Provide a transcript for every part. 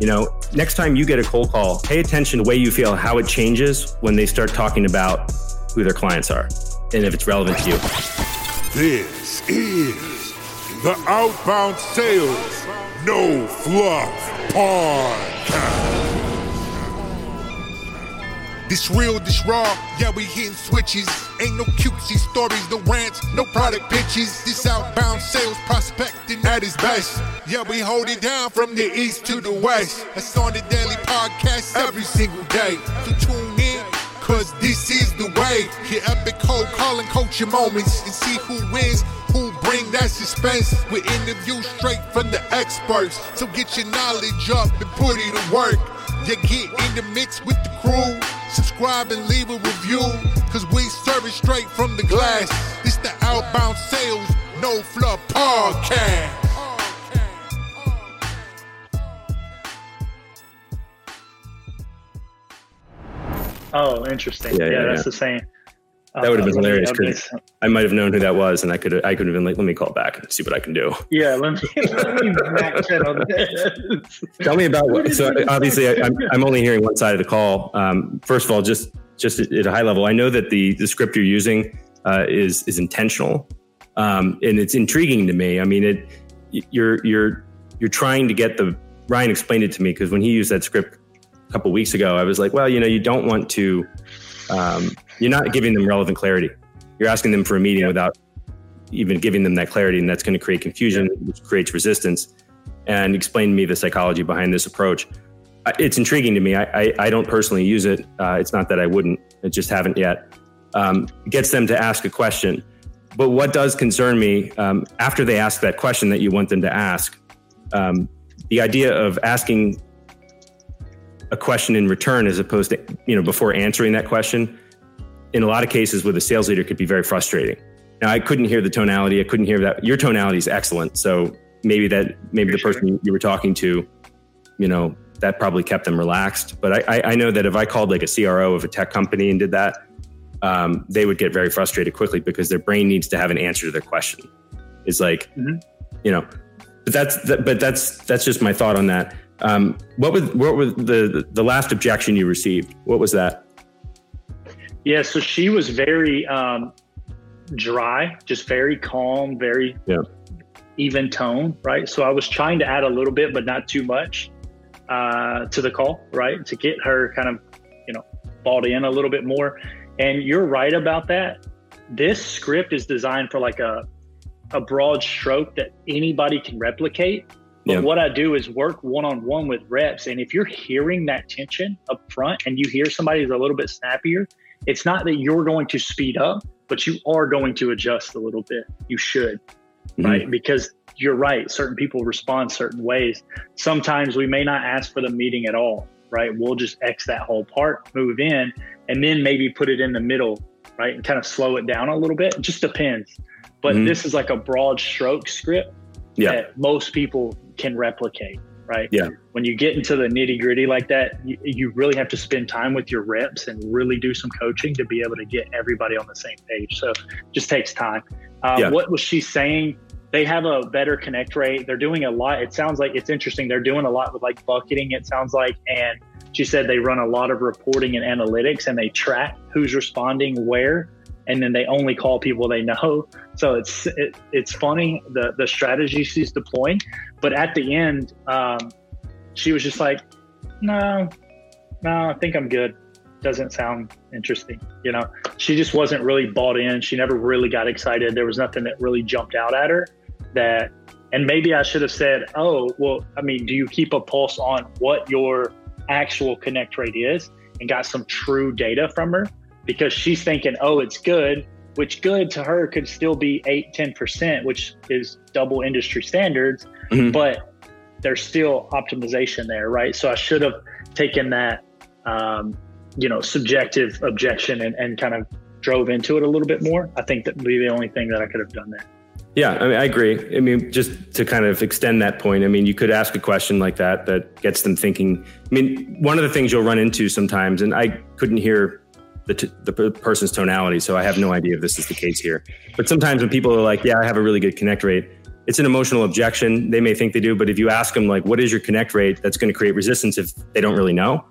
You know, next time you get a cold call, pay attention to the way you feel, how it changes when they start talking about who their clients are and if it's relevant to you. This is the Outbound Sales No Fluff Podcast. This real, this raw, yeah, we hitting switches. Ain't no cutesy stories, no rants, no product pitches. This outbound sales prospecting at its best. Yeah, we hold it down from the east to the west. That's on the daily podcast every single day. So tune in, cause this is the way. Your epic cold calling coaching moments and see who wins, who bring that suspense with interviews straight from the experts. So get your knowledge up and put it to work. You get in the mix with the crew. Subscribe and leave a review. Cause we serve it straight from the glass. This the Outbound Sales No Fluff Podcast. Oh, interesting. Yeah, Yeah, yeah, yeah, that's yeah. the same. That would have been Uh, hilarious because I might have known who that was, and I could I could have been like, let me call back and see what I can do. Yeah, let me, let me back this. Tell me about what. So obviously, I, I'm I'm only hearing one side of the call. Um, first of all, just just at a high level, I know that the the script you're using uh, is is intentional, um, and it's intriguing to me. I mean, it you're you're you're trying to get the Ryan explained it to me because when he used that script a couple weeks ago, I was like, well, you know, you don't want to. Um, you're not giving them relevant clarity. You're asking them for a meeting without even giving them that clarity, and that's going to create confusion, which creates resistance. And explain to me the psychology behind this approach. It's intriguing to me. I, I, I don't personally use it. Uh, it's not that I wouldn't. I just haven't yet. Um, gets them to ask a question. But what does concern me um, after they ask that question that you want them to ask, um, the idea of asking a question in return as opposed to you know before answering that question in a lot of cases with a sales leader could be very frustrating. Now i couldn't hear the tonality. I couldn't hear that. Your tonality is excellent. So maybe that maybe the person you- you were talking to you know that probably kept them relaxed. But I, I i know that if i called like a cro of a tech company and did that um, they would get very frustrated quickly because their brain needs to have an answer to their question. It's like Mhm. you know but that's that, but that's that's just my thought on that. Um, what was what was the the last objection you received? What was that Yeah, so she was very um, dry, just very calm, very Yeah. even tone, right? So I was trying to add a little bit, but not too much uh, to the call, right? To get her kind of, you know, bought in a little bit more. And you're right about that. This script is designed for like a a broad stroke that anybody can replicate. But Yeah. what I do is work one on one with reps. And if you're hearing that tension up front and you hear somebody who's a little bit snappier, it's not that you're going to speed up, but you are going to adjust a little bit. You should, Mhm. right? Because you're right. Certain people respond certain ways. Sometimes we may not ask for the meeting at all, right? We'll just X that whole part, move in, and then maybe put it in the middle, right? And kind of slow it down a little bit. It just depends. But Mhm. this is like a broad stroke script yeah that most people can replicate, right? Yeah. When you get into the nitty gritty like that, you, you really have to spend time with your reps and really do some coaching to be able to get everybody on the same page. So just takes time. Uh, Yeah. What was she saying? They have a better connect rate. They're doing a lot. It sounds like it's interesting. They're doing a lot with like bucketing, it sounds like. And she said they run a lot of reporting and analytics and they track who's responding where. And then they only call people they know. So it's it, it's funny the the strategy she's deploying, but at the end, um, she was just like, "No, no, I think I'm good." Doesn't sound interesting, you know. She just wasn't really bought in. She never really got excited. There was nothing that really jumped out at her. That, and maybe I should have said, "Oh, well, I mean, do you keep a pulse on what your actual connect rate is?" And got some true data from her because she's thinking, "Oh, it's good." which good to her could still be 8 10% which is double industry standards Mhm. but there's still optimization there right so i should have taken that um, you know subjective objection and, and kind of drove into it a little bit more i think that would be the only thing that i could have done there Yeah, I mean, I agree. I mean, just to kind of extend that point, I mean, you could ask a question like that that gets them thinking. I mean, one of the things you'll run into sometimes, and I couldn't hear the, t- the person's tonality, so I have no idea if this is the case here. But sometimes when people are like, "Yeah, I have a really good connect rate," it's an emotional objection. They may think they do, but if you ask them like, what is your connect rate? That's going to create resistance if they don't really know.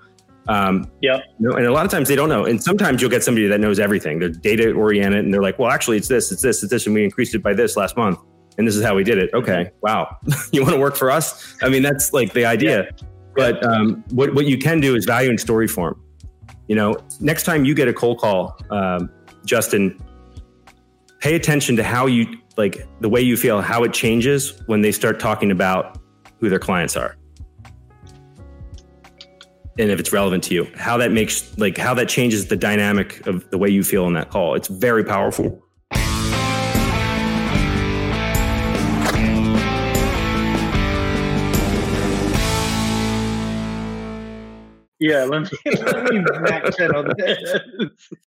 Um, yeah. You know, and a lot of times they don't know. And sometimes you'll get somebody that knows everything. They're data oriented and they're like, well, actually it's this, it's this, it's this. And we increased it by this last month. And this is how we did it. Okay. Wow. you want to work for us? I mean, that's like the idea. Yeah. But um, what, what you can do is value in story form. You know, next time you get a cold call, um, Justin, pay attention to how you like the way you feel, how it changes when they start talking about who their clients are. And if it's relevant to you, how that makes like how that changes the dynamic of the way you feel in that call. It's very powerful. Yeah, let me, let me back channel this.